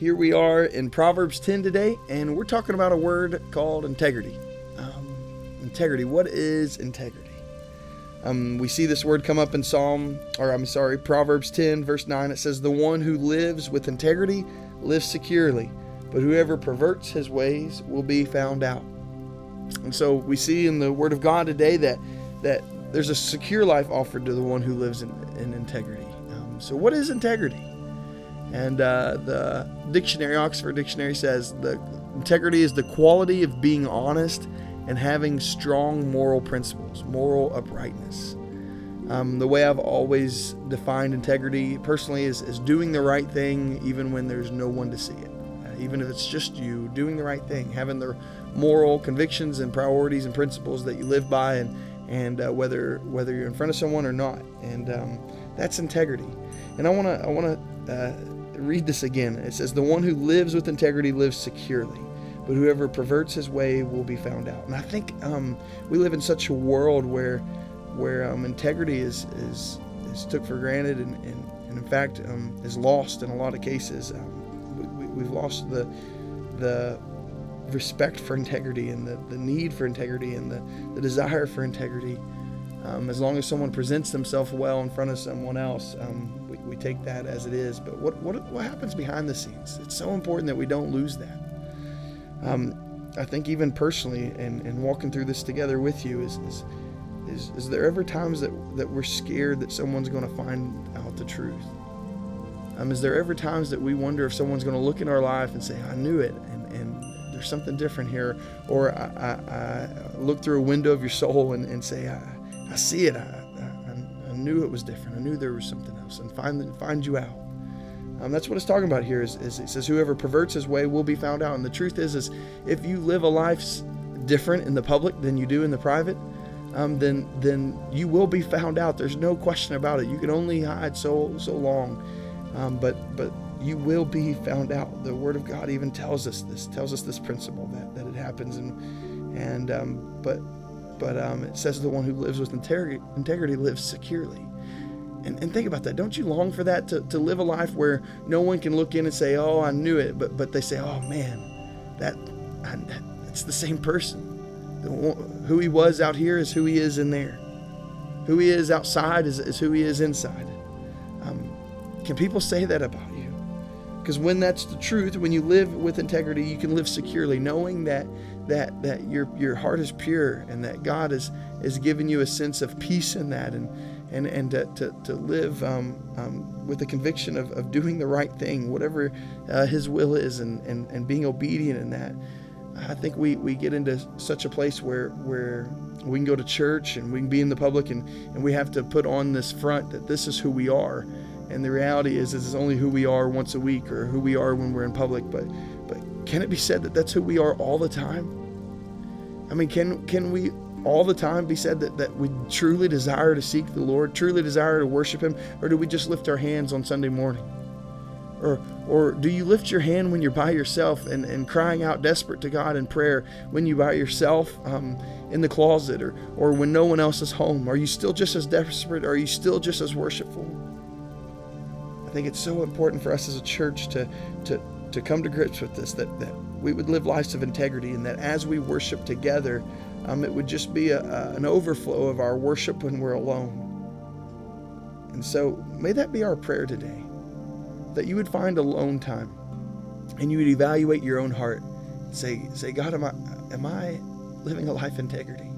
Here we are in Proverbs 10 today, and we're talking about a word called integrity. Um, integrity. What is integrity? Um, we see this word come up in Psalm, or I'm sorry, Proverbs 10, verse 9. It says, The one who lives with integrity lives securely, but whoever perverts his ways will be found out. And so we see in the Word of God today that that there's a secure life offered to the one who lives in, in integrity. Um, so, what is integrity? And uh, the dictionary, Oxford Dictionary, says the integrity is the quality of being honest and having strong moral principles, moral uprightness. Um, the way I've always defined integrity personally is, is doing the right thing even when there's no one to see it. Uh, even if it's just you, doing the right thing, having the moral convictions and priorities and principles that you live by, and, and uh, whether whether you're in front of someone or not. And um, that's integrity. And I want to I want to uh, read this again. It says, The one who lives with integrity lives securely, but whoever perverts his way will be found out. And I think um, we live in such a world where where um, integrity is, is is took for granted and, and, and in fact um, is lost in a lot of cases. Um, we, we, have lost the the respect for integrity and the, the need for integrity and the, the desire for integrity. Um, as long as someone presents themselves well in front of someone else, um, we, we take that as it is. But what, what, what happens behind the scenes? It's so important that we don't lose that. Um, I think even personally, and, and walking through this together with you, is, is, is, is there ever times that, that we're scared that someone's going to find out the truth? Um, is there ever times that we wonder if someone's going to look in our life and say, I knew it, and, and there's something different here? Or I, I, I look through a window of your soul and, and say, I, I see it. I, I, I, knew it was different. I knew there was something else, and find find you out. Um, that's what it's talking about here. Is, is it says whoever perverts his way will be found out. And the truth is, is if you live a life different in the public than you do in the private, um, then then you will be found out. There's no question about it. You can only hide so so long, um, but but you will be found out. The Word of God even tells us this. Tells us this principle that that it happens. And and um, but but um, it says the one who lives with integrity, integrity lives securely. And, and think about that. Don't you long for that to, to live a life where no one can look in and say, "Oh, I knew it," but but they say, "Oh man, that, I, that it's the same person. The, who he was out here is who he is in there. Who he is outside is, is who he is inside." Um, can people say that about? Because when that's the truth, when you live with integrity, you can live securely, knowing that that that your your heart is pure and that God is is giving you a sense of peace in that and and and to, to, to live um, um, with the conviction of, of doing the right thing, whatever uh, His will is, and, and and being obedient in that. I think we, we get into such a place where where we can go to church and we can be in the public and, and we have to put on this front that this is who we are. And the reality is, this is it's only who we are once a week or who we are when we're in public. But but can it be said that that's who we are all the time? I mean, can can we all the time be said that, that we truly desire to seek the Lord, truly desire to worship Him, or do we just lift our hands on Sunday morning? Or, or do you lift your hand when you're by yourself and, and crying out desperate to God in prayer when you're by yourself um, in the closet or, or when no one else is home? Are you still just as desperate? Are you still just as worshipful? I think it's so important for us as a church to, to, to come to grips with this that, that we would live lives of integrity, and that as we worship together, um, it would just be a, a, an overflow of our worship when we're alone. And so, may that be our prayer today that you would find alone time and you would evaluate your own heart and say, say God, am I, am I living a life integrity?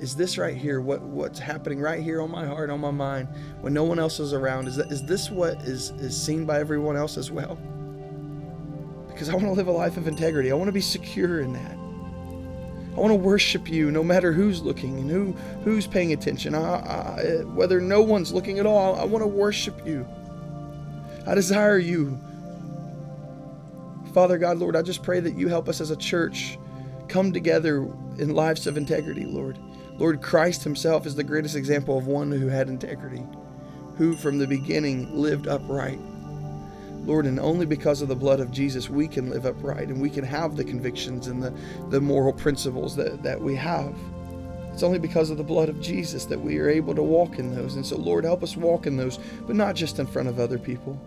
Is this right here what, what's happening right here on my heart, on my mind, when no one else is around? Is, that, is this what is, is seen by everyone else as well? because I want to live a life of integrity. I want to be secure in that. I want to worship you no matter who's looking and who who's paying attention. I, I, whether no one's looking at all, I want to worship you. I desire you. Father God, Lord, I just pray that you help us as a church come together in lives of integrity, Lord. Lord, Christ Himself is the greatest example of one who had integrity, who from the beginning lived upright. Lord, and only because of the blood of Jesus we can live upright and we can have the convictions and the, the moral principles that, that we have. It's only because of the blood of Jesus that we are able to walk in those. And so, Lord, help us walk in those, but not just in front of other people.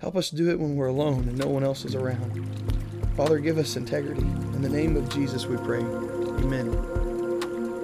Help us do it when we're alone and no one else is around. Father, give us integrity. In the name of Jesus we pray. Amen.